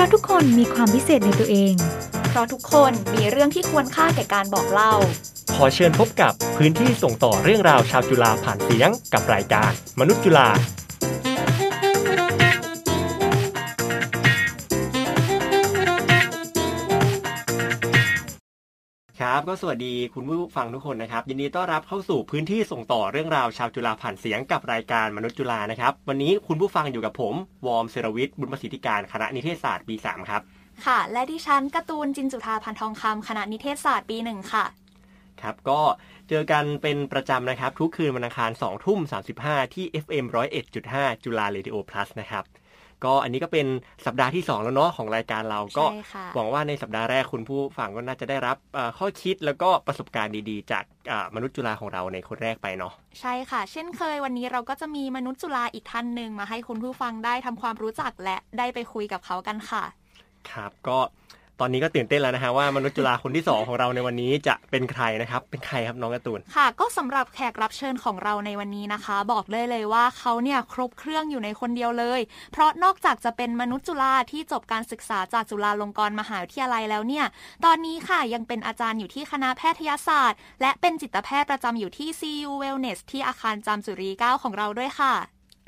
ราะทุกคนมีความพิเศษในตัวเอง เพราะทุกคนมีเรื่องที่ควรค่าแก่การบอกเล่า ขอเชิญพบกับพื้นที่ส่งต่อเรื่องราวชาวจุฬาผ่านเสียงกับรายการ มนุษย์จุฬา ครับ ก็สวัสดีคุณผู้ฟังทุกคนนะครับ ยินดีต้อนรับเข้าสู่พื้นที่ส่งต่อเรื่องราวชาวจุฬาผ่านเสียงกับรายการมนุษย์จุฬานะครับ วันนี้คุณผู้ฟังอยู่กับผม วอร์มเซรวิทย์บุญประสิทธิการคณะนิเทศศาสตร์ปี 3 ครับ ค่ะ และดิฉันการ์ตูนจินจุธาพันทองคำคณะนิเทศศาสตร์ปีหนึ่งค่ะ ครับก็เจอกันเป็นประจำนะครับ ทุกคืนวันอังคาร2ทุ่ม35 ที่ FM 101.5จุฬาเรดิโอ plus นะครับ ก็อันนี้ก็เป็นสัปดาห์ที่ 2 แล้วเนาะของรายการเราก็ใช่ค่ะหวังว่าในสัปดาห์แรกคุณผู้ฟังก็น่าจะได้รับเอ่อข้อคิดแล้วก็ประสบการณ์ดีๆ จากอ่ามนุษย์จุฬาของเราในคนแรกไปเนาะใช่ค่ะ เช่นเคยวันนี้เราก็จะมีมนุษย์จุฬาอีกท่านหนึ่งมาให้คุณผู้ฟังได้ทำความรู้จักและได้ไปคุยกับเขากันค่ะ ครับก็ ตอนนี้ก็ตื่นเต้นแล้วนะฮะว่ามนุษย์จุฬาคนที่ 2 ของเราในวันนี้จะเป็นใครนะครับ เป็นใครครับน้องการ์ตูน ค่ะ ก็สำหรับแขกรับเชิญของเราในวันนี้นะคะ บอกได้เลยว่าเขาเนี่ยครบเครื่องอยู่ในคนเดียวเลย เพราะนอกจากจะเป็นมนุษย์จุฬาที่จบการศึกษาจากจุฬาลงกรณ์มหาวิทยาลัยแล้วเนี่ย ตอนนี้ค่ะยังเป็นอาจารย์อยู่ที่คณะแพทยศาสตร์ และเป็นจิตแพทย์ประจำอยู่ที่ CU Wellness ที่อาคารจามจุรี9ของเราด้วยค่ะ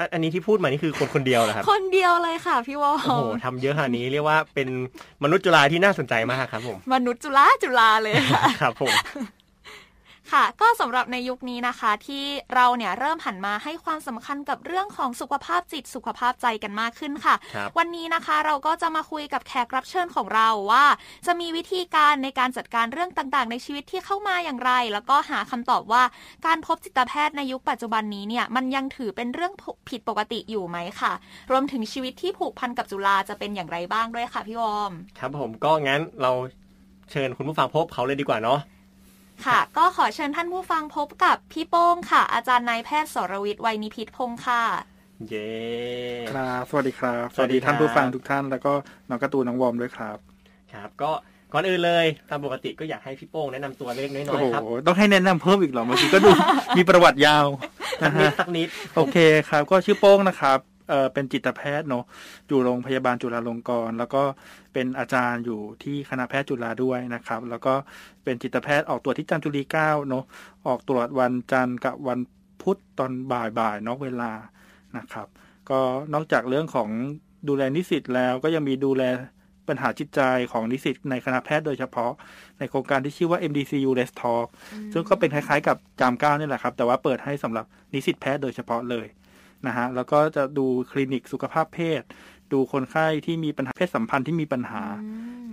อะอันนี้ที่พูดมานี่คือคนคนเดียวเหรอครับ คนเดียวเลยค่ะพี่วอโอ้โหทำเยอะขนาดนี้เรียกว่าเป็นมนุษย์จุฬาที่น่าสนใจมากครับผม มนุษย์จุฬาจุฬาเลยค่ะ ครับผม ค่ะ ก็สำหรับในยุคนี้นะคะ ที่เราเนี่ยเริ่มหันมาให้ความสำคัญกับเรื่องของสุขภาพจิตสุขภาพใจกันมากขึ้นค่ะครับวันนี้นะคะเราก็จะมาคุยกับแขกรับเชิญของเราว่า จะมีวิธีการในการจัดการเรื่องต่างๆ ในชีวิตที่เข้ามาอย่างไร แล้วก็หาคำตอบว่าการพบจิตแพทย์ในยุคปัจจุบันนี้เนี่ยมันยังถือเป็นเรื่องผิดปกติอยู่ไหมค่ะ รวมถึงชีวิตที่ผูกพันกับจุฬาจะเป็นอย่างไรบ้างด้วยค่ะพี่วอร์ม ครับผมก็งั้นเราเชิญคุณผู้ฟังพบเขาเลยดีกว่าเนาะ ค่ะ ก็ขอเชิญท่านผู้ฟังพบกับพี่โป้งค่ะ อาจารย์นายแพทย์สรวิทย์ไวยนิพิษพงศ์ค่ะ เย้ ครับสวัสดีครับสวัวัสสดีดีครับท่านผู้ฟังทุกท่าน แล้วก็น้องการ์ตูนน้องวอร์มด้วยครับ ครับ ก็ก่อนอื่นเลยตามปกติก็อยากให้พี่โป้งแนะนำตัวเล็กๆน้โอ้อยโหๆครับต้องให้แนะนำเพิ่มอีกเหรอเมื่อกี้ก็ดูมีประวัติยาวสักนะนิดฮะสักนิด โอเคครับ ก็ชื่อโป้งนะครับ เอ่อเป็นจิตแพทย์เนอะอยู่โรงพยาบาลจุฬาลงกรณ์แล้วก็เป็นอาจารย์อยู่ที่คณะแพทย์จุฬาด้วยนะครับ แล้วก็เป็นจิตแพทย์ออกตรวจที่จันทร์จุรีเก้าเนอะออกตรวจวันจันทร์กับวันพุธตอนบ่ายๆนอกเวลานะครับ ก็นอกจากเรื่องของดูแลนิสิตแล้วก็ยังมีดูแลปัญหาจิตใจของนิสิตในคณะแพทย์โดยเฉพาะ ในโครงการที่ชื่อว่า MDCU Let's Talk ซึ่งก็เป็นคล้ายๆกับจามเก้านี่แหละครับ แต่ว่าเปิดให้สำหรับนิสิตแพทย์โดยเฉพาะเลย นะฮะแล้วก็จะดูคลินิกสุขภาพเพศ ดูคนไข้ที่มีปัญหาเพศสัมพันธ์ที่มีปัญหา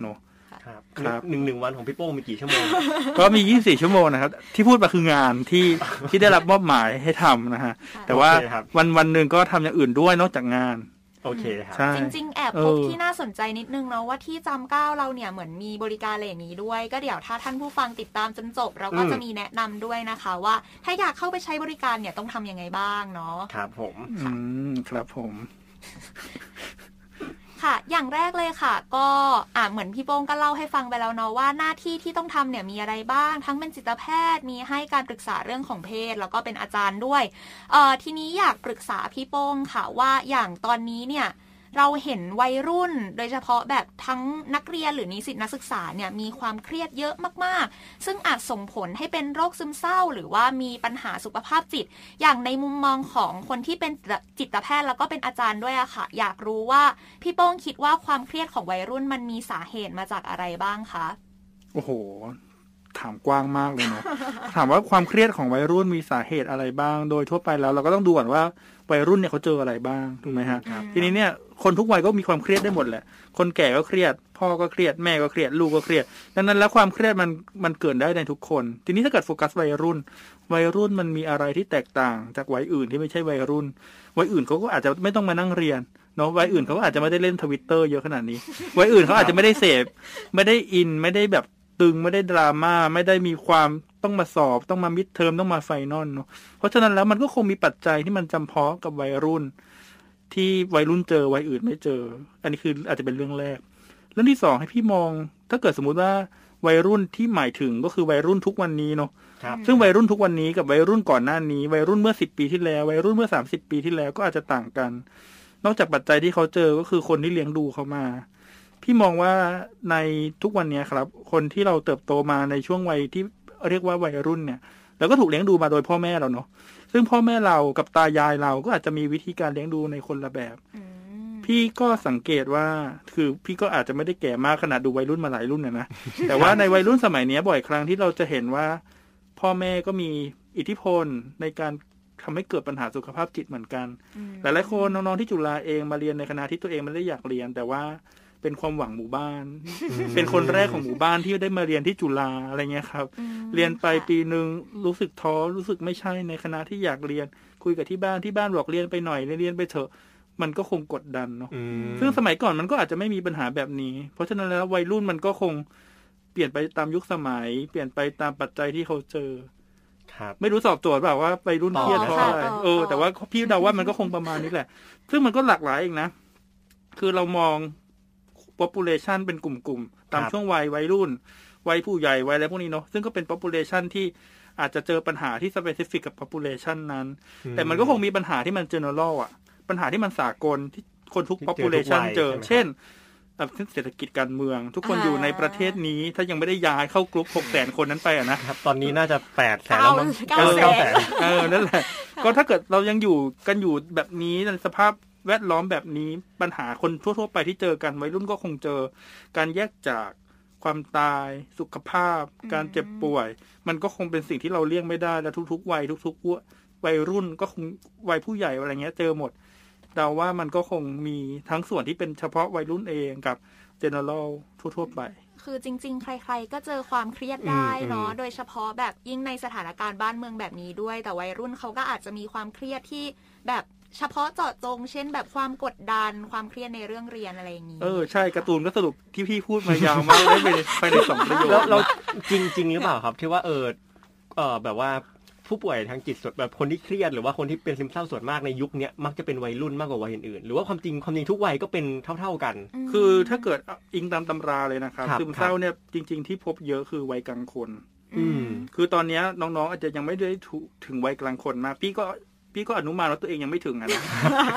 เนอะครับครับหนึ่งหนึ่งวันของพี่โป้งมีกี่ชั่วโมง ก็มี 24 ชั่วโมงนะครับ ที่พูดมาคืองานที่ที่ได้รับมอบหมายให้ทำนะฮะแต่ว่าโอเคครับวันวันหนึ่งก็ทำอย่างอื่นด้วยนอกจากงาน โอเคครับใช่ จริง ๆ แอบเอพบอที่น่าสนใจนิดนึงเนาะว่าที่จำเก้าเราเนี่ยเหมือนมีบริการอะไรอย่างนี้ด้วย ก็เดี๋ยวถ้าท่านผู้ฟังติดตามจนจบ เราก็อืม จะมีแนะนำด้วยนะคะ ว่าถ้าอยากเข้าไปใช้บริการเนี่ยต้องทำยังไงบ้างเนาะ ครับผม อืม ครับผม ค่ะ อย่างแรกเลยค่ะ ก็อ่าเหมือนพี่โป้งก็เล่าให้ฟังไปแล้วเนาะว่าหน้าที่ที่ต้องทำเนี่ยมีอะไรบ้าง ทั้งเป็นจิตแพทย์มีให้การปรึกษาเรื่องของเพศ แล้วก็เป็นอาจารย์ด้วยเอ่อทีนี้อยากปรึกษาพี่โป้งค่ะว่าอย่างตอนนี้เนี่ย เราเห็นวัยรุ่น โดยเฉพาะแบบทั้งนักเรียนหรือนิสิตนักศึกษาเนี่ยมีความเครียดเยอะมากๆ ซึ่งอาจส่งผลให้เป็นโรคซึมเศร้า หรือว่ามีปัญหาสุขภาพจิต อย่างในมุมมองของคนที่เป็นจิตแพทย์แล้วก็เป็นอาจารย์ด้วยอะค่ะ อยากรู้ว่าพี่โป้งคิดว่าความเครียดของวัยรุ่นมันมีสาเหตุมาจากอะไรบ้างคะโอ้โหถามกว้างมากเลยเนาะถามว่าความเครียดของวัยรุ่นมีสาเหตุอะไรบ้าง โดยทั่วไปแล้วเราก็ต้องดูก่อนว่า วัยรุ่นเนี่ยเขาเจออะไรบ้างถูกไหมฮะครับทีนี้เนี่ยคนทุกวัยก็มีความเครียดได้หมดแหละ คนแก่ก็เครียด พ่อก็เครียดแม่ก็เครียดลูกก็เครียด ดังนั้นแล้วความเครียดมันมันเกิดได้ในทุกคน ทีนี้ถ้าเกิดโฟกัสวัยรุ่น วัยรุ่นมันมีอะไรที่แตกต่าง จากวัยอื่นที่ไม่ใช่วัยรุ่น วัยอื่นเขาก็อาจจะไม่ต้องมานั่งเรียนเนาะวัยอื่นเขาก็อาจจะไม่ได้เล่นทวิตเตอร์เยอะขนาดนี้ วัยอื่นเขาอาจจะไม่ได้เสพไม่ได้อินไม่ได้แบบตึงไม่ได้ดราม่าไม่ได้มีความ ต้องมาสอบต้องมามิดเทอมต้องมาไฟนอลเนาะเพราะฉะนั้นแล้วมันก็คงมีปัจจัยที่มันจำเพาะกับวัยรุ่น ที่วัยรุ่นเจอวัยอื่นไม่เจอ อันนี้คืออาจจะเป็นเรื่องแรก เรื่องที่สองให้พี่มอง ถ้าเกิดสมมุติว่าวัยรุ่นที่หมายถึงก็คือวัยรุ่นทุกวันนี้เนาะครับ ซึ่งวัยรุ่นทุกวันนี้กับวัยรุ่นก่อนหน้านี้ วัยรุ่นเมื่อสิบปีที่แล้ว วัยรุ่นเมื่อสามสิบปีที่แล้วก็อาจจะต่างกัน นอกจากปัจจัยที่เขาเจอก็คือคนที่เลี้ยงดูเขามา พี่มองว่าในทุกวันเนี้ยครับ คนที่เราเติบโตมาในช่วงวัยที่ เรียกว่าวัยรุ่นเนี่ยเราก็ถูกเลี้ยงดูมาโดยพ่อแม่เราเนาะซึ่งพ่อแม่เรากับตายายเราก็อาจจะมีวิธีการเลี้ยงดูในคนละแบบอืมพี่ก็สังเกตว่า คือพี่ก็อาจจะไม่ได้แก่มากขนาดดูวัยรุ่นมาหลายรุ่นนะนะ แต่ว่าในวัยรุ่นสมัยเนี้ยบ่อยครั้งที่เราจะเห็นว่า พ่อแม่ก็มีอิทธิพลในการทำให้เกิดปัญหาสุขภาพจิตเหมือนกันอืมหลายๆคนน้องๆที่จุฬาเองมาเรียนในคณะที่ตัวเองไม่ได้อยากเรียน แต่ว่า เป็นความหวังหมู่บ้าน เป็นคนแรกของหมู่บ้านที่ได้มาเรียนที่จุฬาอะไรเงี้ยครับอืมเรียนไปค่ะปีหนึ่งรู้สึกท้อรู้สึกไม่ใช่ในคณะที่อยากเรียน คุยกับที่บ้านที่บ้านบอกเรียนไปหน่อยเรียนไปเถอะมันก็คงกดดันเนาะอืมซึ่งสมัยก่อนมันก็อาจจะไม่มีปัญหาแบบนี้ เพราะฉะนั้นแล้ววัยรุ่นมันก็คงเปลี่ยนไปตามยุคสมัย เปลี่ยนไปตามปัจจัยที่เขาเจอครับไม่รู้สอบโจทย์เปล่าว่าวัยรุ่นเครียดเพราะอะไรต่อค่ะเออแต่ว่าพี่เดาว่ามันก็คงประมาณนี้แหละ ซึ่งมันก็หลากหลายเองนะ คือเรามอง population เป็นกลุ่มๆ ตามครับช่วงวัยวัยรุ่น วัยผู้ใหญ่ วัยอะไรพวกนี้เนาะ ซึ่งก็เป็น population ที่อาจจะเจอปัญหาที่ specific กับ population นั้น แต่มันก็คงมีปัญหาที่มัน general อะ ปัญหาที่มันสากลที่คนทุกที่เจอทุก population วัยเจอใช่ไหมเช่นแบบเศรษฐกิจการเมือง ทุกคนอยู่ในประเทศนี้ถ้ายังไม่ได้ย้ายเข้ากลุ่มหกแสนคนนั้นไปอะนะครับ ตอนนี้น่าจะแปดแสนแล้วมั้งเก้าเก้าแสนแสนเออนั่นแหละก็ถ้าเกิดเรายังอยู่กันอยู่แบบนี้ในสภาพ แวดล้อมแบบนี้ปัญหาคนทั่ว ๆ ไปที่เจอกันวัยรุ่นก็คงเจอ การแยกจากความตาย สุขภาพ การเจ็บป่วย มันก็คงเป็นสิ่งที่เราเลี่ยงไม่ได้และทุก ๆ วัยทุกๆวัยรุ่นก็คงวัยผู้ใหญ่อะไรเงี้ย เจอหมดเดาว่ามันก็คงมีทั้งส่วนที่เป็นเฉพาะวัยรุ่นเองกับ general ทั่ว ๆ ไป คือจริง ๆ ใคร ๆ ก็เจอความเครียดได้เนาะโดยเฉพาะแบบยิ่งในสถานการณ์บ้านเมืองแบบนี้ด้วย แต่วัยรุ่นเขาก็อาจจะมีความเครียดที่แบบ เฉพาะเจาะจง เช่นแบบความกดดันความเครียดในเรื่องเรียนอะไรอย่างนี้ เออใช่การ์ตูนก็สรุปที่พี่พูดมายาวมากได้ไปภายในสองประโยคแล้วเราจริงจริงหรือเปล่าครับ ที่ว่าเออเออแบบว่าผู้ป่วยทางจิตส่วนแบบคนที่เครียดหรือว่าคนที่เป็นซึมเศร้าส่วนมากในยุคเนี้ยมักจะเป็นวัยรุ่นมากกว่าวัยอื่นๆหรือว่าความจริงความจริงทุกวัยก็เป็นเท่า ๆกันมคือถ้าเกิดอิงตามตำราเลยนะครับครับซึมเศร้าเนี่ยจริง ๆ ที่พบเยอะคือวัยกลางคนอืมคือตอนเนี้ยน้องๆอาจจะยังไม่ได้ถูถึงวัยกลางคนมาก พี่ก็ พี่ก็อนุมานว่าตัวเองยังไม่ถึงอะนะ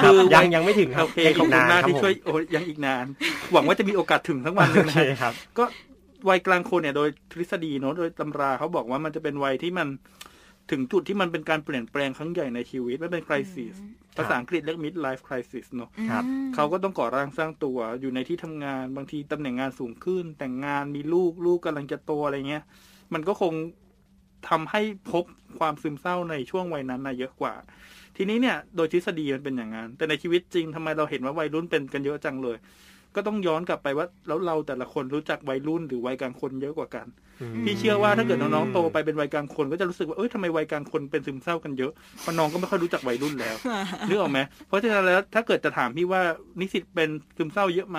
ครับวัยังยังไม่ถึงครับโอเคขอบคุณมากรับที่ช่วยผมโอ้ยยังอีกนาน หวังว่าจะมีโอกาสถึงทั้งวันหนึงโอนะเคครับครับ ก็วัยกลางคนเนี่ย โดยทฤษฎีเนอะโดยตำราเขาบอกว่ามันจะเป็นวัยที่มันถึงจุดที่มันเป็นการเปลี่ยนแปลงครั้งใหญ่ในชีวิตมันเป็นคริสิสภาษาอังกฤษเรียก mid life crisis เนอะครับอืมเขาก็ต้องก่อร่างสร้างตัวอยู่ในที่ทำงานบางทีตำแหน่งงานสูงขึ้น แต่งงานมีลูกลูกกำลังจะโตอะไรเงี้ย มันก็คง ทำให้พบความซึมเศร้าในช่วงวัยนั้นนะเยอะกว่า ทีนี้เนี่ย โดยทฤษฎีมันเป็นอย่างนั้น แต่ในชีวิตจริงทำไมเราเห็นว่าวัยรุ่นเป็นกันเยอะจังเลย ก็ต้องย้อนกลับไปว่าแล้วเราแต่ละคนรู้จักวัยรุ่นหรือวัยกลางคนเยอะกว่ากัน พี่เชื่อว่าถ้าเกิดน้องๆโตไปเป็นวัยกลางคนก็จะรู้สึกว่าเอ้ยทำไมวัยกลางคนเป็นซึมเศร้ากันเยอะเพราะน้องก็ไม่ค่อยรู้จักวัยรุ่นแล้วนึกออกไหมเพราะฉะนั้นแล้วถ้าเกิดจะถามพี่ว่านิสิตเป็นซึมเศร้าเยอะไหม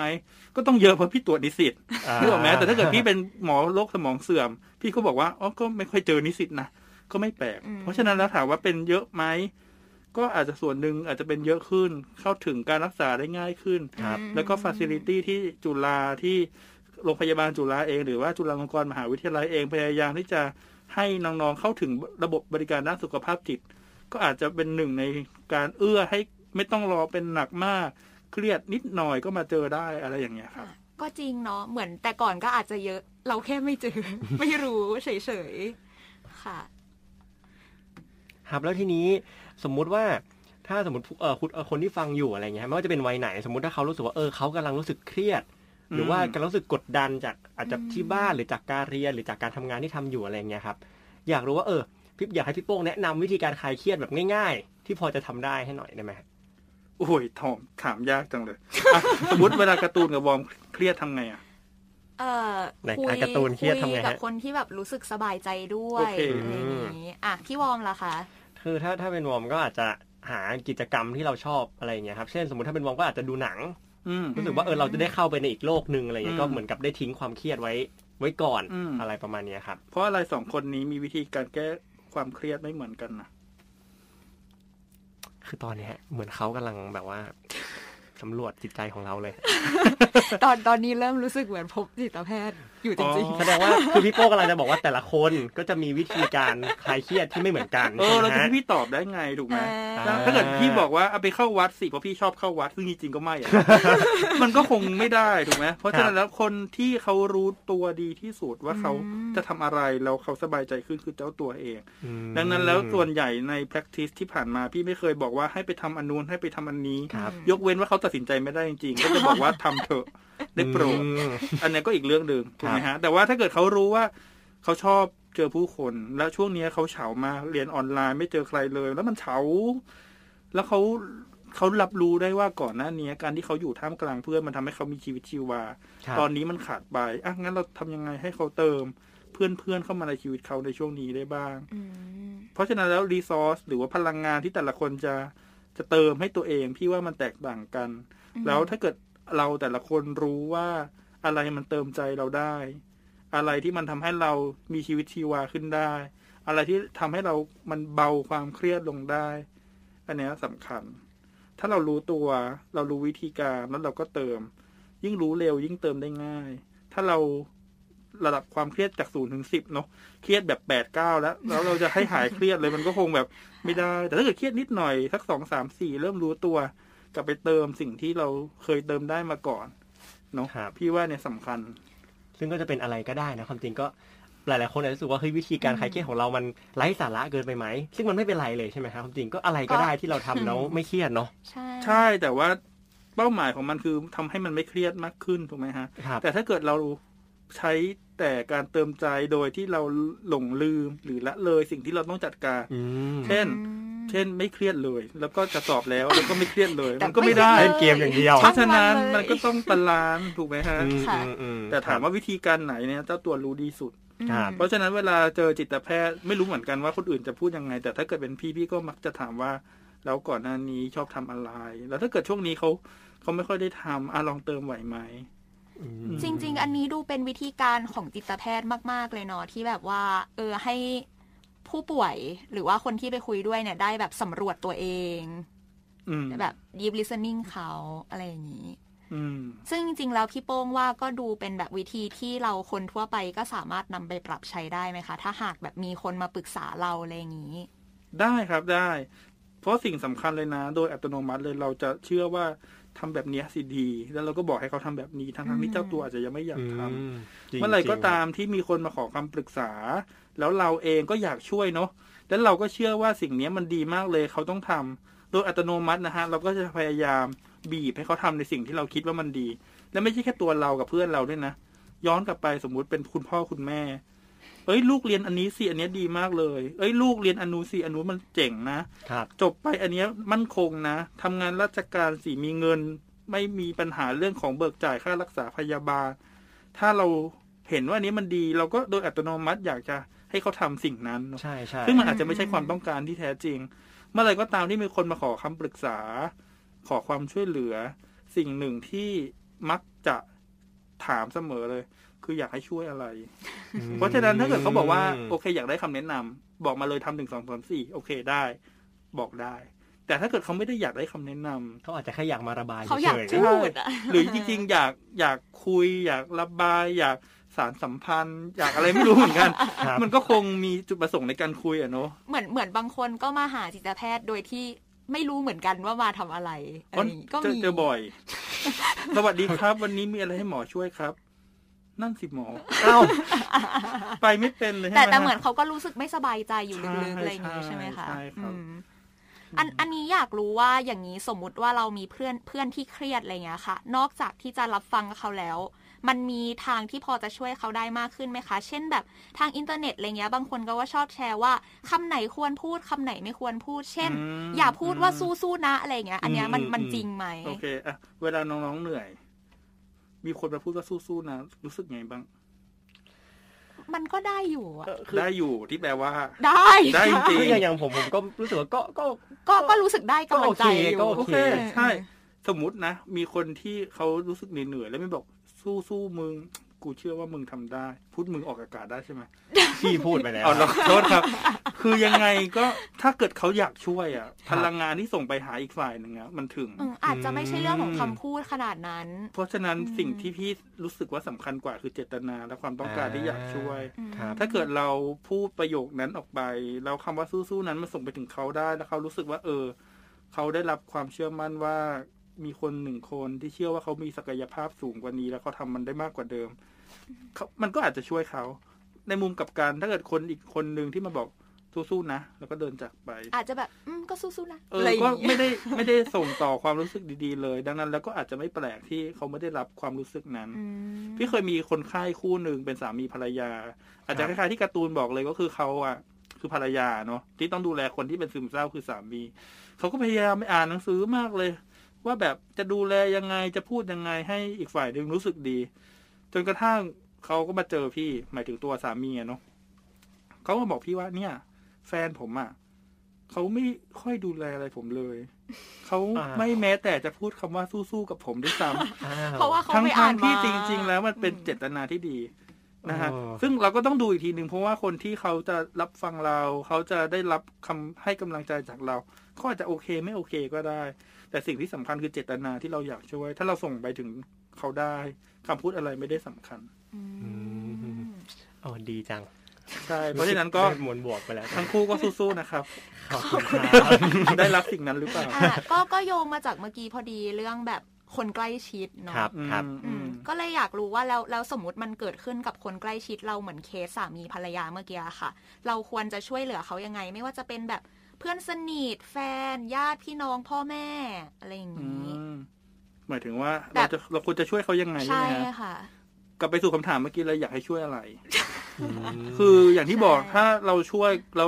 ก็ต้องเยอะเพราะพี่ตรวจนิสิตนึกออกไหมแต่ถ้าเกิดพี่เป็นหมอโรคสมองเสื่อม พี่ก็บอกว่าอ๋อก็ไม่ค่อยเจอนิสิตนะก็ไม่แปลกอืมเพราะฉะนั้นแล้วถามว่าเป็นเยอะไหม ก็อาจจะส่วนหนึ่งอาจจะเป็นเยอะขึ้น เข้าถึงการรักษาได้ง่ายขึ้นครับแล้วก็ฟ a ซิลิตี้ที่จุฬาที่โรงพยาบาลจุฬาเอง หรือว่าจุฬาลงกรณ์มหาวิทยาลัยเองพยายามที่จะให้น้องๆเข้าถึงระบบบริการด้านสุขภาพจิต ก็อาจจะเป็นหนึ่งในการเอื้อให้ไม่ต้องรอเป็นหนักมาก เครียดนิดหน่อยก็มาเจอได้อะไรอย่างเงี้ยครับก็จริงเนาะเหมือนแต่ก่อนก็อาจจะเยอะ เราแค่ไม่เจอ ไม่รู้เฉยๆค่ะครับแล้วทีนี้ สมมุติว่าถ้าสมมติเออคุณเอ่อคนที่ฟังอยู่อะไรเงี้ยไม่ว่าจะเป็นวัยไหน สมมติถ้าเขารู้สึกว่าเออเขากำลังรู้สึกเครียด หรือว่าอืมกำลังรู้สึกกดดันจากอาจจะอืมที่บ้านหรือจากการเรียนหรือจากการทำงานที่ทำอยู่อะไรเงี้ยครับ อยากรู้ว่าเออพี่อยากให้พี่โป้งแนะนำวิธีการคลายเครียดแบบง่าย ๆ ที่พอจะทำได้ให้หน่อยได้ไหมโอ้ยถามถามยากจังเลยอะสมมติเวลาการ์ตูนกับวอร์มเครียดทำไงอะเออในคุยการ์ตูนเครียดทำไงฮะกับคนที่แบบรู้สึกสบายใจด้วยโอเคอะไรอย่างนี้อะพี่วอร์มล่ะคะ คือถ้าถ้าเป็นวอร์มก็อาจจะหากิจกรรมที่เราชอบอะไรอย่างเงี้ยครับ เช่นสมมติถ้าเป็นวอร์มก็อาจจะดูหนังอืมรู้สึกว่าเออเราจะได้เข้าไปในอีกโลกหนึ่งอะไรเงี้ยอืมก็เหมือนกับได้ทิ้งความเครียดไว้ไว้ก่อนอืมอะไรประมาณเนี้ยครับ เพราะอะไรสองคนนี้มีวิธีการแก้ความเครียดไม่เหมือนกันนะคือตอนเนี้ยเหมือนเขากำลังแบบว่าสำรวจจิตใจของเราเลย ตอนตอนนี้เริ่มรู้สึกเหมือนพบจิตแพทย์ อยู่จริงแสดงว่าคือพี่โป้กำลังจะบอกว่าแต่ละคนก็จะมีวิธีการคลายเครียดที่ไม่เหมือนกันเออเราใช่จะไหมให้พี่ตอบได้ไงถูกไหมอ่าแล้วถ้าเกิดพี่บอกว่าเอาไปเข้าวัดสิเพราะพี่ชอบเข้าวัดซึ่งจริงๆก็ไม่อะมันก็คงไม่ได้ถูกไหมเพราะฉะนั้นแล้วคนที่เขารู้ตัวดีที่สุดว่าเขาอืมจะทำอะไรแล้วเขาสบายใจขึ้นคือเจ้าตัวเองอืมดังนั้นแล้วส่วนใหญ่ใน practice ที่ผ่านมาพี่ไม่เคยบอกว่าให้ไปทำอันนู้นให้ไปทำอันนี้ครับยกเว้นว่าเขาตัดสินใจไม่ได้จริงๆก็จะบอกว่าทำเถอะได้โปรดอืมอันนี้ก็อีกเรื่องหนึ่งถูกไหมฮะ แต่ว่าถ้าเกิดเขารู้ว่าเขาชอบเจอผู้คน แล้วช่วงนี้เขาเฉามากเรียนออนไลน์ไม่เจอใครเลย แล้วมันเฉา แล้วเขาเขารับรู้ได้ว่าก่อนหน้านี้การที่เขาอยู่ท่ามกลางเพื่อนมันทำให้เขามีชีวิตชีวาครับตอนนี้มันขาดไปอะงั้นเราทำยังไงให้เขาเติมเพื่อนเพื่อนๆเข้ามาในชีวิตเขาในช่วงนี้ได้บ้างอืมเพราะฉะนั้นแล้วรีซอสหรือว่าพลังงานที่แต่ละคนจะจะเติมให้ตัวเองพี่ว่ามันแตกต่างกัน แล้วถ้าเกิด เราแต่ละคนรู้ว่าอะไรมันเติมใจเราได้ อะไรที่มันทำให้เรามีชีวิตชีวาขึ้นได้ อะไรที่ทำให้เรามันเบาความเครียดลงได้ อันนี้ยสำคัญ ถ้าเรารู้ตัว เรารู้วิธีการแล้วเราก็เติม ยิ่งรู้เร็วยิ่งเติมได้ง่าย ถ้าเราระดับความเครียดจากศูนย์ถึงสิบเนาะเครียดแบบแปดเก้าแล้ว แล้วเราจะให้หายเครียดเลยมันก็คงแบบไม่ได้ แต่ถ้าเกิดเครียดนิดหน่อยสักสองสามสี่เริ่มรู้ตัว กลับไปเติมสิ่งที่เราเคยเติมได้มาก่อนเนาะครับพี่ว่าเนี่ยสำคัญ ซึ่งก็จะเป็นอะไรก็ได้นะความจริงก็หลาย ๆ คนอาจจะรู้สึกว่าเฮ้ยวิธีการคลายเครียดของเรามันไร้สาระเกินไปไหม ซึ่งมันไม่เป็นไรเลยใช่ไหมครับความจริงก็อะไรก็ได้ที่เราทำแล้วไม่เครียดเนาะใช่ใช่แต่ว่าเป้าหมายของมันคือทำให้มันไม่เครียดมากขึ้นถูกไหมฮะครับแต่ถ้าเกิดเราใช้แต่การตามใจโดยที่เราหลงลืมหรือละเลยสิ่งที่เราต้องจัดการอืมเช่นอืม เช่นไม่เครียดเลย แล้วก็จะสอบแล้วแล้วก็ไม่เครียดเลย มันก็ไม่ได้เล่นเกมอย่างเดียวเพราะฉะนั้นทั้งวันเลยมันก็ต้อง balance ถูกไหมฮะอืมค่ะอืมอืมแต่ถามว่าวิธีการไหนเนี่ยเจ้าตัวรู้ดีสุดครับเพราะฉะนั้นเวลาเจอจิตแพทย์ไม่รู้เหมือนกันว่าคนอื่นจะพูดยังไง แต่ถ้าเกิดเป็นพี่พี่ก็มักจะถามว่า แล้วก่อนหน้านี้ชอบทำอะไร แล้วถ้าเกิดช่วงนี้เขาเขาไม่ค่อยได้ทำอะลองเติมไหวไหมอืมจริง ๆ อันนี้ดูเป็นวิธีการของจิตแพทย์มาก ๆ เลยเนาะที่แบบว่า เออให้ ผู้ป่วยหรือว่าคนที่ไปคุยด้วยเนี่ย ได้แบบสำรวจตัวเองอืมแบบ deep listening เขาอะไรอย่างนี้อืมซึ่งจริง ๆ แล้วพี่โป้งว่าก็ดูเป็นแบบวิธีที่เราคนทั่วไปก็สามารถนำไปปรับใช้ได้ไหมคะ ถ้าหากแบบมีคนมาปรึกษาเราอะไรอย่างนี้ ได้ครับได้ เพราะสิ่งสำคัญเลยนะ โดยอัตโนมัติเลยเราจะเชื่อว่า ทำแบบเนี้ยสิดี แล้วเราก็บอกให้เขาทำแบบนี้ทั้งทั้งๆที่เจ้าตัวอาจจะยังไม่อยากทำอืมจงเมื่อไหร่ก็จงตามที่มีคนมาขอคำปรึกษา แล้วเราเองก็อยากช่วยเนาะแล้วเราก็เชื่อว่าสิ่งเนี้ยมันดีมากเลยเขาต้องทำโดยอัตโนมัตินะฮะเราก็จะพยายามบีบให้เขาทำในสิ่งที่เราคิดว่ามันดี และไม่ใช่แค่ตัวเรากับเพื่อนเราด้วยนะย้อนกลับไปสมมุติเป็นคุณพ่อคุณแม่ เอ้ยลูกเรียนอันนี้สิอันเนี้ยดีมากเลย เอ้ยลูกเรียนอนนุสิอนนุมันเจ๋งนะครับ จบไปอันเนี้ยมั่นคงนะทำงานราชการสิมีเงิน ไม่มีปัญหาเรื่องของเบิกจ่ายค่ารักษาพยาบาล ถ้าเราเห็นว่าอันนี้มันดี เราก็โดยอัตโนมัติอยากจะให้เขาทำสิ่งนั้นเนอะ ใช่ใช่ซึ่งมันอาจจะไม่ใช่ความต้องการที่แท้จริง เมื่อไหรก็ตามที่มีคนมาขอคำปรึกษา ขอความช่วยเหลือ สิ่งหนึ่งที่มักจะถามเสมอเลย คืออยากให้ช่วยอะไรอืมเพราะฉะนั้นถ้าเกิดเขาบอกว่าโอเค อยากได้คำแนะนำบอกมาเลยทำหนึ่งสองสามสี่โอเคได้ บอกได้ แต่ถ้าเกิดเขาไม่ได้อยากได้คำแนะนำเขาอาจจะแค่อยากมาระบายเขาอยากฉๆพูดอะหรือจริงๆอยากอยากคุย อยากระบาย อยากสารสัมพันธ์ อยากอะไรไม่รู้เหมือนกันครับมันก็คงมีจุดประสงค์ในการคุยอะเนาะเหมือนเหมือนบางคนก็มาหาจิตแพทย์โดยที่ไม่รู้เหมือนกันว่ามาทำอะไรอะไรอย่างนี้ก็เจอมีเจอบ่อย สวัสดีครับ วันนี้มีอะไรให้หมอช่วยครับ นั่นสิหมอ เอ้า ไปไม่เป็นเลยใช่แต่ไหมแต่ฮะเหมือนเขาก็รู้สึกไม่สบายใจอยู่ใช่ลึกๆอะไรอย่างนี้ใช่ใช่ไหมคะใช่ครับอืมอันอันนี้อยากรู้ว่าอย่างนี้สมมุติว่าเรามีเพื่อนเพื่อนที่เครียดอะไรเงี้ยค่ะ นอกจากที่จะรับฟังเขาแล้ว มันมีทางที่พอจะช่วยเขาได้มากขึ้นไหมคะ เช่นแบบทางอินเทอร์เน็ตอะไรเงี้ย บางคนก็ว่าชอบแชร์ว่าคำไหนควรพูดคำไหนไม่ควรพูด เช่นมอย่าพูดว่าสู้ๆนะอะไรเงี้ย อันเนี้ยมันอืมมันอืมจริงไหมโอเคอะเวลาน้องๆเหนื่อย มีคนมาพูดว่าสู้ๆนะรู้สึกไงบ้าง มันก็ได้อยู่อะเออคือได้อยู่ที่แปลว่า ได้ได้จริงคืออย่างอย่างผมผมก็รู้สึกว่าก็ก็ก็ก็รู้สึกได้กำลังใจอยู่ก็โอโอเคเคใช่ สมมตินะ มีคนที่เขารู้สึกเหนื่อยๆแล้วไม่บอกสู้สู้ๆมึงกูเชื่อว่ามึงทำได้ พูดมึงออกอากาศได้ใช่ไหมพี่พูดไปแล้วเอาเราโทษครับ คคือยังไงก็ถ้าเกิดเขาอยากช่วยอะพลังงานที่ส่งไปหาอีกฝ่ายหนึ่งอะมันถึงอืมอาจจะไม่ใช่เรื่องของคำพูดขนาดนั้น เพราะฉะนั้นอืมสิ่งที่พี่รู้สึกว่าสำคัญกว่าคือเจตนาและความต้องการที่อยากช่วยอืมครับถ้าเกิดเราพูดประโยคนั้นออกไป แล้วคำว่าสู้ๆนั้นมันส่งไปถึงเขาได้แล้วเขารู้สึกว่า เออ เขาได้รับความเชื่อมั่นว่ามีคนหนึ่งคนที่เชื่อว่าเขามีศักยภาพสูงกว่านี้ แล้วเขาทำมันได้มากกว่าเดิมเขามันก็อาจจะช่วยเขา ในมุมกลับการถ้าเกิดคนอีกคนหนึ่งที่มาบอก สู้ๆนะ แล้วก็เดินจากไป อาจจะแบบอืมก็สู้ๆนะเอออะไรอย่างก็งี้ไม่ได้ไม่ได้ส่งต่อความรู้สึกดีๆเลย ดังนั้น แล้วก็อาจจะไม่แปลกที่เขาไม่ได้รับความรู้สึกนั้นอืมพี่เคยมีคนไข้คู่หนึ่งเป็นสามีภรรยา อาจจะคครับล้ายๆที่การ์ตูนบอกเลยก็คือเขาอะ คือภรรยาเนาะที่ต้องดูแลคนที่เป็นซึมเศร้าคือสามีเขาก็พยายามไปอ่านหนังสือมากเลย ว่าแบบจะดูแลยังไงจะพูดยังไงให้อีกฝ่ายหนึ่งรู้สึกดี จนกระทั่งเขาก็มาเจอพี่หมายถึงตัวสามีอะเนาะเขาก็บอกพี่ว่าเนี่ย แฟนผมอะเขาไม่ค่อยดูแลอะไรผมเลย เขาอ่า ไม่แม้แต่จะพูดคำว่าสู้ๆกับผมด้วยซ้ำ อ้เพราะว่าเขาทั้งไปทาอ่างนที่มาจริง ๆ แล้วมันเป็นอืมเจตนาที่ดีนะฮะโอ้ซึ่งเราก็ต้องดูอีกทีหนึ่งเพราะว่าคนที่เขาจะรับฟังเรา เขาจะได้รับคำให้กำลังใจจากเราเขาอาจจะโอเคไม่โอเคก็ได้ แต่สิ่งที่สำคัญคือเจตนาที่เราอยากช่วย ถ้าเราส่งไปถึงเขาได้คำพูดอะไรไม่ได้สำคัญ อืม อ๋อดีจัง ใช่เพราะฉะนั้นก็ได้มวลบวกไปแล้ว ทั้งคู่ก็สู้ๆนะครับขอบคุณครับได้รับสิ่งนั้นหรือเปล่าอะก็ก็โยงมาจากเมื่อกี้พอดีเรื่องแบบคนใกล้ชิดเนาะครับครับอืมอือืมมก็เลยอยากรู้ว่าแล้วแล้วสมมติมันเกิดขึ้นกับคนใกล้ชิดเราเหมือนเคสสามีภรรยาเมื่อกี้อะค่ะ เราควรจะช่วยเหลือเขายังไง ไม่ว่าจะเป็นแบบเพื่อนสนิทแฟน ญาติพี่น้องพ่อแม่อะไรอย่างอืนี้มหมายถึงว่าแบเราบจะเราควรจะช่วยเขายังไงใช่ใช่ไหมฮะค่ะกลับไปสู่คำถามเมื่อกี้เลยอยากให้ช่วยอะไรอืม คืออย่างที่บอกใช่ถ้าเราช่วยเรา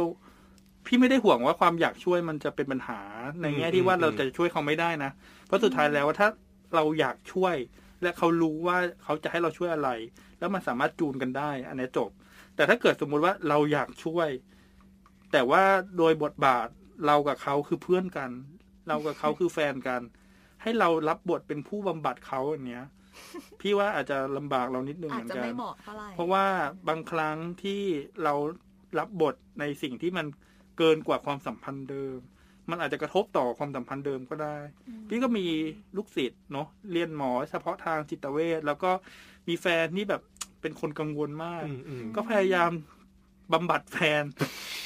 พี่ไม่ได้ห่วงว่าความอยากช่วยมันจะเป็นปัญหาในแง่ที่ว่าเราจะช่วยเขาไม่ได้นะ เพราะสุดท้ายแล้วถ้าเราอยากช่วย และเขารู้ว่าเขาจะให้เราช่วยอะไร แล้วมันสามารถจูนกันได้ อันนี้จบ แต่ถ้าเกิดสมมุติว่าเราอยากช่วย แต่ว่าโดยบทบาทเรากับเขาคือเพื่อนกัน เรากับเขาคือแฟนกัน ให้เรารับบทเป็นผู้บำบัดเขาอันเนี้ย พี่ว่าอาจจะลำบากเรานิดนึงอาเหจมือนจะกันไม่เหมาะเท่าไหร่เพราะว่าบางครั้งที่เรารับบทในสิ่งที่มันเกินกว่าความสัมพันธ์เดิม มันอาจจะกระทบต่อความสัมพันธ์เดิมก็ได้อืมพี่ก็มีลูกศิษย์เนาะเรียนหมอเฉพาะทางจิตเวชแล้วก็มีแฟนที่แบบเป็นคนกังวลมากอืมอืมก็พยายามบำบัดแฟน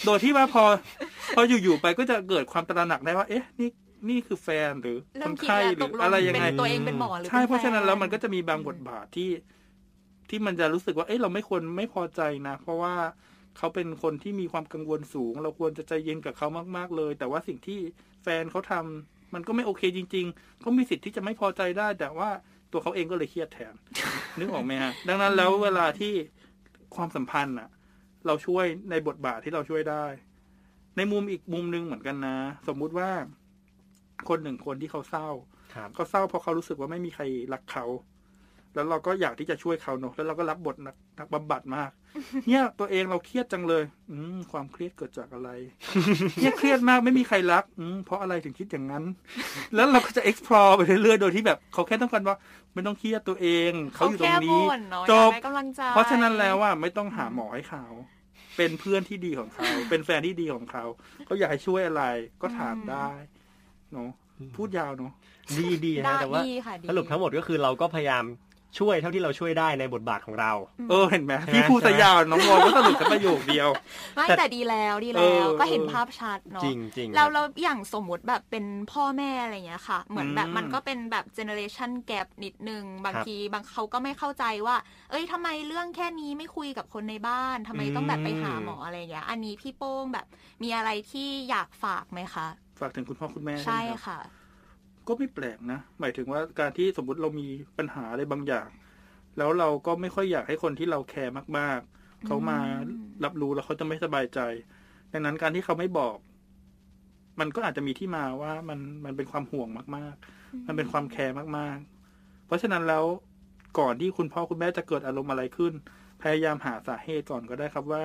โดยที่ว่าพอ พออยู่ๆไปก็จะเกิดความตระหนักได้ว่า เอ๊ะ นี่ นี่คือแฟนหรือคเริ่มนคิดไข้แล้วหตรืกอลงอะไรยังเป็นไงตัวเองเป็นหมอหรือใช่ป็เพราะฉะนั้นแล้วมันฟก็จะมีบางบทบาทที่ที่มันจะรู้สึกว่า เอ้ยเราไม่ควรไม่พอใจนะ เพราะว่าเขาเป็นคนที่มีความกังวลสูง เราควรจะใจเย็นกับเขามาก ๆ เลย แต่ว่าสิ่งที่แฟนเขาทำมันก็ไม่โอเคจริง ๆ เขามีสิทธิ์ที่จะไม่พอใจได้ แต่ว่าตัวเขาเองก็เลยเครียดแทน นึกออกไหมฮะ ดังนั้นแล้วเวลาที่ความสัมพันธ์อะเราช่วยในบทบาทที่เราช่วยได้ ในมุมอีกมุมหนึ่งเหมือนกันนะ สมมุติว่า คนหนึ่งคนที่เขาเศร้าครับเขาเศร้าเพราะเขารู้สึกว่าไม่มีใครรักเขา แล้วเราก็อยากที่จะช่วยเขาเนอะแล้วเราก็รับบทนักนักบำบัดมาก เนี่ยตัวเองเราเครียดจังเลย อืมความเครียดเกิดจากอะไร เนี่ยเครียดมากไม่มีใครรัก อืมเพราะอะไรถึงคิดอย่างนั้น แล้วเราก็จะ explore ไปเรื่อยๆโดยที่แบบเขาแค่ต้องการว่าไม่ต้องเครียดตัวเอง เขาอยู่ตรงนี้แค่บ่เนาะจอยากบได้กำลังใจเพราะฉะนั้นแล้วว่าไม่ต้องหาหมอให้เขาเป็นเพื่อนที่ดีของเขา เป็นแฟนที่ดีของเขาเขาอยากให้ช่วยอะไรก็ถามได้ เนาะพูดยาวเนาะดีดีได้นะแต่ว่าดีค่ะดีสรุปทั้งหมดก็คือเราก็พยายามช่วยเท่าที่เราช่วยได้ในบทบาทของเรา เออเห็นไหมใช่ไหมพี่พูดซะยาวน้องวอลก็สรุปแค่ประโยคเดียวไม่แต่แต่ดีแล้วดีเอแล้วอก็เห็นเออภาพชัดเนาะจริงจริงเราเราอย่างสมมุติแบบเป็นพ่อแม่อะไรเงี้ยค่ะ เหมือนแบบอืมมันก็เป็นแบบเจเนอเรชันแก p นิดนึง บางครับทีบางเขาก็ไม่เข้าใจว่า เอ้ยทำไมเรื่องแค่นี้ไม่คุยกับคนในบ้านทำไมต้องแบบไปหาหมออะไรเงี้ย อันนี้พี่โป้งแบบมีอะไรที่อยากฝากไหมคะ ฝากถึงคุณพ่อคุณแม่ใช่ไหมครับ ค่ะ ก็ไม่แปลกนะ หมายถึงว่าการที่สมมติเรามีปัญหาอะไรบางอย่าง แล้วเราก็ไม่ค่อยอยากให้คนที่เราแคร์มาก ๆ เขามาอืมรับรู้แล้วเขาจะไม่สบายใจ ดังนั้นการที่เขาไม่บอก มันก็อาจจะมีที่มาว่ามันมันเป็นความห่วงมาก ๆ มันเป็นความแคร์มาก ๆ เพราะฉะนั้นแล้วก่อนที่คุณพ่อคุณแม่จะเกิดอารมณ์อะไรขึ้น พยายามหาสาเหตุก่อนก็ได้ครับว่า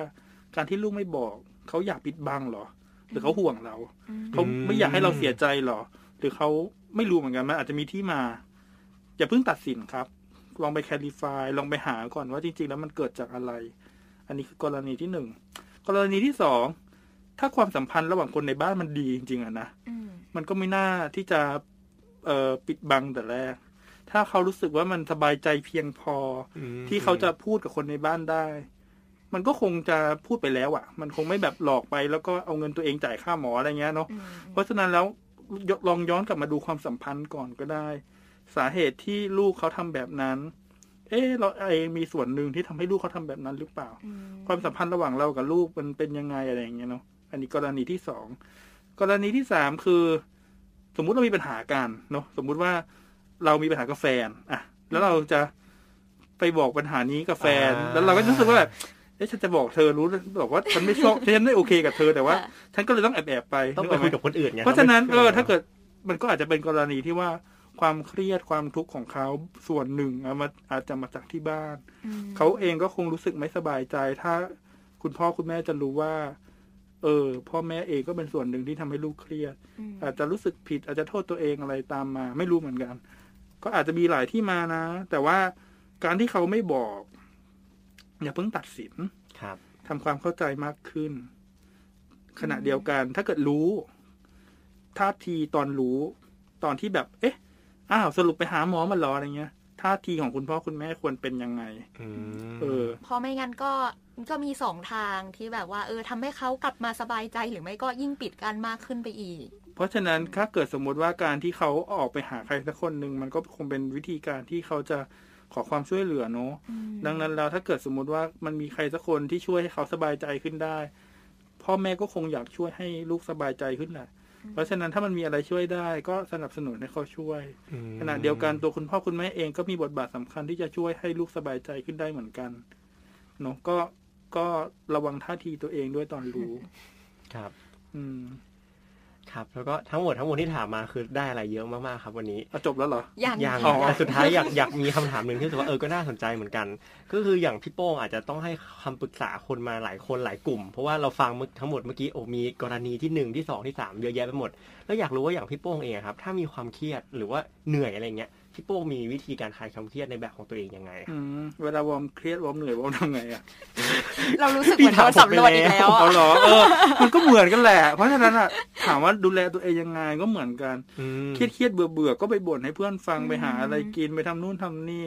การที่ลูกไม่บอก เขาอยากปิดบังเหรอ หรือเขาห่วงเราอืมเขาไม่อยากให้เราเสียใจเหรอ หรือเขาไม่รู้เหมือนกันมันอาจจะมีที่มา อย่าเพิ่งตัดสินครับ ลองไปแคลิฟายลองไปหาก่อนว่าจริง ๆ แล้วมันเกิดจากอะไร อันนี้คือกรณีที่หนึ่งกรณีที่สองถ้าความสัมพันธ์ระหว่างคนในบ้านมันดีจริง ๆอะนะอืมมันก็ไม่น่าที่จะเอ่อปิดบังแต่แรก ถ้าเขารู้สึกว่ามันสบายใจเพียงพออืมที่เขาจะพูดกับคนในบ้านได้ มันก็คงจะพูดไปแล้วอะ่ะ มันคงไม่แบบหลอกไปแล้วก็เอาเงินตัวเองจ่ายค่าหมออะไรเงี้ยเนาะอืมเพราะฉะนั้นแล้วยลองย้อนกลับมาดูความสัมพันธ์ก่อนก็ได้ สาเหตุที่ลูกเขาทำแบบนั้น เอ๊ะเราเองมีส่วนหนึ่งที่ทำให้ลูกเขาทำแบบนั้นหรือเปล่าอืมความสัมพันธ์ระหว่างเรากับลูกมันเป็นยังไงอะไรอย่างเงี้ยเนาะอันนี้กรณีที่สองกรณีที่สามคือ สมมุติเรามีปัญหากันเนาะสมมุติว่าเรามีปัญหากับแฟนอะแล้วเราจะไปบอกปัญหานี้กับแฟน แล้วเราก็รู้สึกว่าแบบ เอ๊ะฉันจะบอกเธอรู้บอกว่าฉันไม่ชอบฉันไม่โอเคกับเธอแต่ว่าค่ะฉันก็เลยต้องแอบแอบๆไปต้องนึไปกกหมคุยกับคนอื่นไงเพราะฉะนั้นไม่เออถ้าเกิดมันก็อาจจะเป็นกรณีที่ว่าความเครียดความทุกข์ของเขาส่วนหนึ่งเอามาอาจจะมาจากที่บ้านอืมเขาเองก็คงรู้สึกไม่สบายใจ ถ้าคุณพ่อคุณแม่จะรู้ว่า เออ พ่อแม่เองก็เป็นส่วนหนึ่งที่ทำให้ลูกเครียดอืมอาจจะรู้สึกผิดอาจจะโทษตัวเองอะไรตามมา ไม่รู้เหมือนกัน ก็อาจจะมีหลายที่มานะ แต่ว่าการที่เขาไม่บอก อย่าเพิ่งตัดสินครับทำความเข้าใจมากขึ้น ขณะเดียวกัน ถ้าเกิดรู้ท่าทีตอนรู้ ตอนที่แบบ เอ๊ะ อ้าวสรุปไปหาหมอมาเหรออะไรเงี้ยท่าทีของคุณพ่อคุณแม่ควรเป็นยังไงอืมเออเพราะไม่งั้นก็ก็มีสองทางที่แบบว่า เออทำให้เขากลับมาสบายใจหรือไม่ก็ยิ่งปิดกันมากขึ้นไปอีก เพราะฉะนั้นถ้าเกิดสมมุติว่าการที่เขาออกไปหาใครสักคนหนึ่งมันก็คงเป็นวิธีการที่เขาจะ ขอความช่วยเหลือเนาะอืมดังนั้นแล้วถ้าเกิดสมมุติว่ามันมีใครสักคนที่ช่วยให้เขาสบายใจขึ้นได้ พ่อแม่ก็คงอยากช่วยให้ลูกสบายใจขึ้นแหละเพราะฉะนั้นถ้ามันมีอะไรช่วยได้ก็สนับสนุนให้เขาช่วยอืมขณะเดียวกันตัวคุณพ่อคุณแม่เองก็มีบทบาทสำคัญที่จะช่วยให้ลูกสบายใจขึ้นได้เหมือนกันเนาะก็ก็ระวังท่าทีตัวเองด้วยตอนรู้ ครับ อืม ครับ แล้วก็ทั้งหมดทั้งมวลที่ถามมาคือได้อะไรเยอะมากๆครับ วันนี้อะจบแล้วเหรออย่างอย่างอ๋อ แต่สุดท้ายอยากอยากมีคำถามหนึ่งที่รู้สึกว่าเออก็น่าสนใจเหมือนกัน ก็คืออย่างพี่โป้งอาจจะต้องให้คำปรึกษาคนมาหลายคนหลายกลุ่ม เพราะว่าเราฟังทั้งหมดเมื่อกี้โอ้มีกรณีที่หนึ่งที่สองที่สามเยอะแยะไปหมด แล้วอยากรู้ว่าอย่างพี่โป้งเองอะครับ ถ้ามีความเครียดหรือว่าเหนื่อยอะไรเงี้ย พี่โป้งมีวิธีการคลายความเครียดในแบบของตัวเองยังไงครับอืมเวลาวอร์มเครียดวอร์มเหนื่อยวอร์มทำไงอะเรารู้สึกเหมือนโดนสำรวจอีกแล้วเอาอะเหรอเออมันก็เหมือนกันแหละ เพราะฉะนั้นอะถามว่าดูแลตัวเองยังไงก็เหมือนกันอืมเครียดเครียดเบื่อเบื่อๆก็ไปบ่นให้เพื่อนฟังอืมไปหาอะไรกินไปทำนู่นทำนี่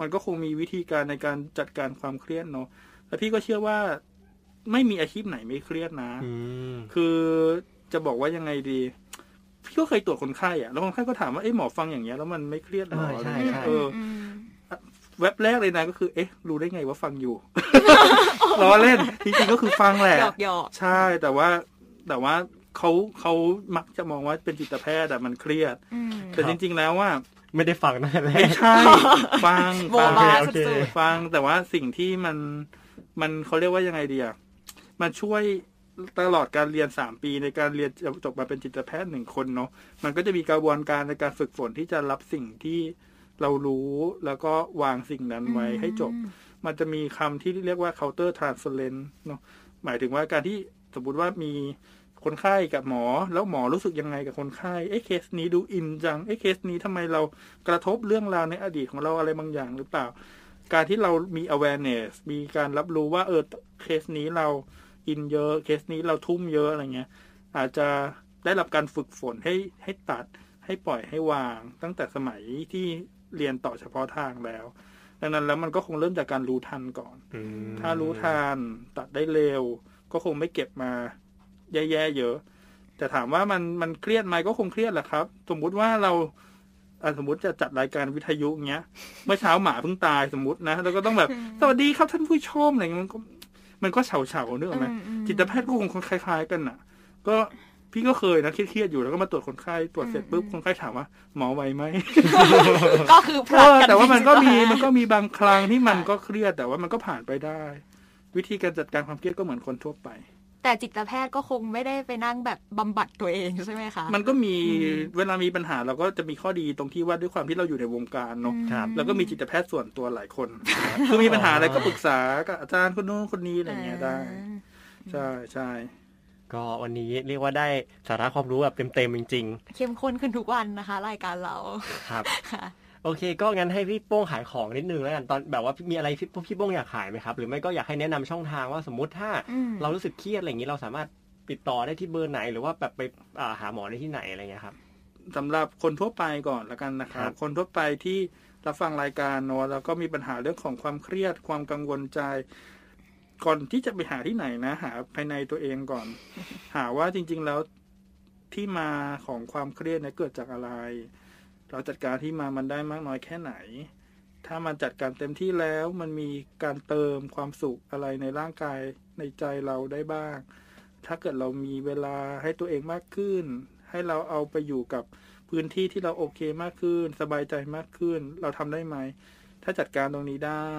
มันก็คงมีวิธีการในการจัดการความเครียดเนาะแต่พี่ก็เชื่อว่าไม่มีอาชีพไหนไม่เครียดนะอืมคือจะบอกว่ายังไงดี พี่ก็เคยตรวจคนไข้อะแล้วคนไข้ก็ถามว่าเอ๊ะหมอฟังอย่างเงี้ยแล้วมันไม่เครียดเหรอเออใช่อะไรเงี้ยใช่เอออืมเว็บแรกเลยนะก็คือเอ๊ะ รู้ได้ไงว่าฟังอยู่ล้อเล่นจริงๆก็คือฟังแหละหยอกหยอกใช่แต่ว่าแต่ว่าเขาเขามักจะมองว่าเป็นจิตแพทย์แต่มันเครียดอืมแต่จริง ๆ แล้วว่าไม่ได้ฟังนั่นแหละไม่ใช่ ฟังโบฟังบาโอสุเคดฟังแต่ว่าสิ่งที่มันมันเขาเรียกว่ายังไงดีอะมันช่วย ตลอดการเรียนสามปีในการเรียนจบมาเป็นจิตแพทย์หนึ่งคนเนาะมันก็จะมีกระบวนการในการฝึกฝนที่จะรับสิ่งที่เรารู้แล้วก็วางสิ่งนั้นๆไว้ให้จบอืมมันจะมีคำที่เรียกว่า counter transference เนาะหมายถึงว่าการที่สมมติว่ามีคนไข้กับหมอ แล้วหมอรู้สึกยังไงกับคนไข้เอ๊ะเคสนี้ดูอินจังเอ๊ะเคสนี้ทำไมเรากระทบเรื่องราวในอดีตของเราอะไรบางอย่างหรือเปล่า การที่เรามี awareness มีการรับรู้ว่าเออเคสนี้เรา อินเยอะ เคสนี้เราทุ่มเยอะอะไรเงี้ย อาจจะได้รับการฝึกฝนให้ให้ตัดให้ปล่อยให้วาง ตั้งแต่สมัยที่เรียนต่อเฉพาะทางแล้ว ดังนั้นแล้วมันก็คงเริ่มจากการรู้ทันก่อนอืมถ้ารู้ทันตัดได้เร็ว ก็คงไม่เก็บมาแย่ๆเยอะ แต่ถามว่ามันมันเครียดไหมก็คงเครียดแหละครับ สมมุติว่าเราอะสมมติจะจัดรายการวิทยุเงี้ย เมื่อเช้าหมาเพิ่งตายสมมตินะ แล้วก็ต้องแบบ สวัสดีครับท่านผู้ชมอะไรเงี้ยมันก็ มันก็เฉาเฉาๆเนื้ออกไหมอืมอืมจิตแพทย์ก็คงคล้ายๆ กันน่ะ ก็พี่ก็เคยนะเครียดๆอยู่แล้วก็มาตรวจคนไข้ตรวจเสร็จปุ๊บคนไข้ถามว่า หมอไหวไหมก็คือพเอลัดอกันแต่ว่ามันก็มีที่จะมันก็มีบางครั้งที่มันก็เครียดแต่ว่ามันก็ผ่านไปได้ วิธีการจัดการความเครียดก็เหมือนคนทั่วไป แต่จิตแพทย์ก็คงไม่ได้ไปนั่งแบบบำบัดตัวเองใช่ไหมคะ มันก็มีอืมเวลามีปัญหาเราก็จะมีข้อดีตรงที่ว่าด้วยความที่เราอยู่ในวงการเนาะครับแล้วก็มีจิตแพทย์ส่วนตัวหลายคน คือมีปัญหาอะไรก็ปรึกษากับอาจารย์คนนู้นคนนี้อะไรอย่างเงี้ยได้ ใช่ใช่ก็วันนี้เรียกว่าได้สาระความรู้แบบเต็มๆจริงเข้มข้นขึ้นทุกวันนะคะ รายการเราๆครับค่ะ โอเค ก็งั้นให้พี่โป้งขายของนิดนึงแล้วกันตอนแบบว่ามีอะไรพี่พี่โป้งอยากขายไหมครับ หรือไม่ก็อยากให้แนะนำช่องทางว่าสมมติถ้าอืมเรารู้สึกเครียดอะไรอย่างนี้เราสามารถติดต่อได้ที่เบอร์ไหน หรือว่าแบบไปอ่าหาหมอได้ที่ไหนอะไรเงี้ยครับสำหรับคนทั่วไปก่อนละกันนะครัครับบคนทั่วไปที่รับฟังรายการเนอะแล้วก็มีปัญหาเรื่องของความเครียดความกังวลใจ ก่อนที่จะไปหาที่ไหนนะหาภายในตัวเองก่อน หาว่าจริง ๆแล้วที่มาของความเครียดเนี่ยเกิดจากอะไร เราจัดการที่มามันได้มากน้อยแค่ไหน ถ้ามันจัดการเต็มที่แล้วมันมีการเติมความสุขอะไรในร่างกายในใจเราได้บ้าง ถ้าเกิดเรามีเวลาให้ตัวเองมากขึ้น ให้เราเอาไปอยู่กับพื้นที่ที่เราโอเคมากขึ้น สบายใจมากขึ้น เราทำได้ไหม ถ้าจัดการตรงนี้ได้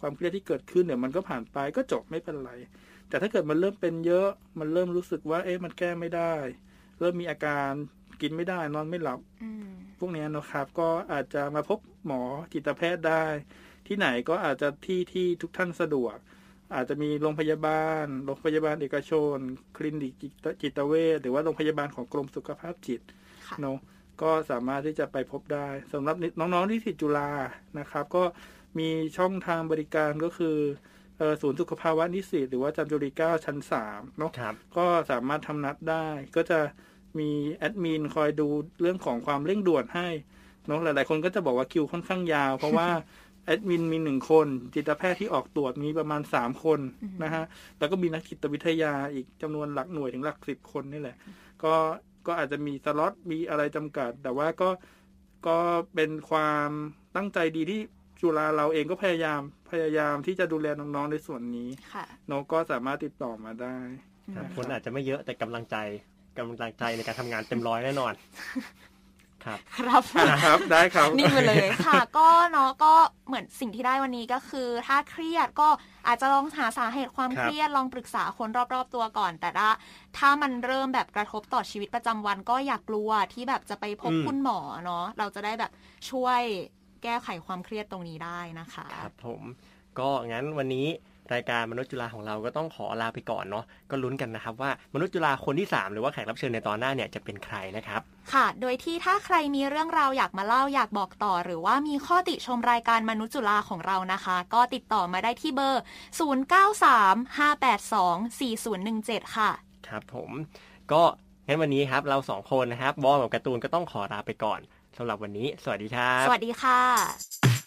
ความเครียดที่เกิดขึ้นเดี๋ยวมันก็ผ่านไปก็จบไม่เป็นไร แต่ถ้าเกิดมันเริ่มเป็นเยอะ มันเริ่มรู้สึกว่า เอ๊ะมันแก้ไม่ได้ เริ่มมีอาการ กินไม่ได้นอนไม่หลับอืมพวกเนี้ยนะครับ ก็อาจจะมาพบหมอจิตแพทย์ได้ ที่ไหนก็อาจจะที่ที่ทุกท่านสะดวก อาจจะมีโรงพยาบาลโรงพยาบาลเอกชน คลินิกจิตจิตเวชหรือว่าโรงพยาบาลของกรมสุขภาพจิตค่ะเนาะก็สามารถที่จะไปพบได้สำหรับน้องๆที่สิจุฬานะครับ ก็มีช่องทางบริการก็คือเอ่อศูนย์สุขภาวะนิสิตหรือว่าจำจุรีเก้าชั้นสามเนาะครับก็สามารถทำนัดได้ ก็จะ มีแอดมินคอยดูเรื่องของความเร่งด่วนให้เนาะหลาย ๆ คนก็จะบอกว่าคิวค่อนข้างยาว เพราะว่าแอดมินมีหนึ่งคน จิตแพทย์ที่ออกตรวจมีประมาณสามคนอืมนะฮะแล้วก็มีนักจิตวิทยาอีกจำนวนหลักหน่วยถึงหลักสิบคนนี่แหละ ก็ก็อาจจะมีสล็อตมีอะไรจำกัด แต่ว่าก็ก็เป็นความตั้งใจดีที่จุฬาเราเองก็พยายามพยายามที่จะดูแลน้อง ๆ ในส่วนนี้ค่ะน้องก็สามารถติดต่อมาได้ครับอืมคนอาจจะไม่เยอะแต่กำลังใจ กำลังใจในการทำงานเต็มร้อยแน่นอน ครับครับครับได้ครับนิ่งไปเลยค่ะ ก็เนาะก็เหมือนสิ่งที่ได้วันนี้ก็คือ ถ้าเครียดก็อาจจะลองหาสาเหตุความครับเครียดลองปรึกษาคนรอบๆตัวก่อน แต่ถ้าถ้ามันเริ่มแบบกระทบต่อชีวิตประจำวัน ก็อย่ากกลัวที่แบบจะไปพบคุณหมอเนาะเราจะได้แบบช่วยแก้ไขความเครียดตรงนี้ได้นะคะ ครับผม ก็งั้นวันนี้รายการมนุษย์จุฬาของเราก็ต้องขอลาไปก่อนเนาะก็ลุ้นกันนะครับว่ามนุษย์จุฬาคนที่ 3 หรือว่าแขกรับเชิญในตอนหน้าเนี่ยจะเป็นใครนะครับ ค่ะ โดยที่ถ้าใครมีเรื่องราวอยากมาเล่าอยากบอกต่อ หรือว่ามีข้อติชมรายการมนุษย์จุฬาของเรานะคะ ก็ติดต่อมาได้ที่เบอร์ 0935824017 ค่ะ ครับผมก็งั้นวันนี้ครับเราสองคนนะครับบอมกับการ์ตูนก็ต้องขอลาไปก่อนสำหรับวันนี้ สวัสดีครับ สวัสดีค่ะ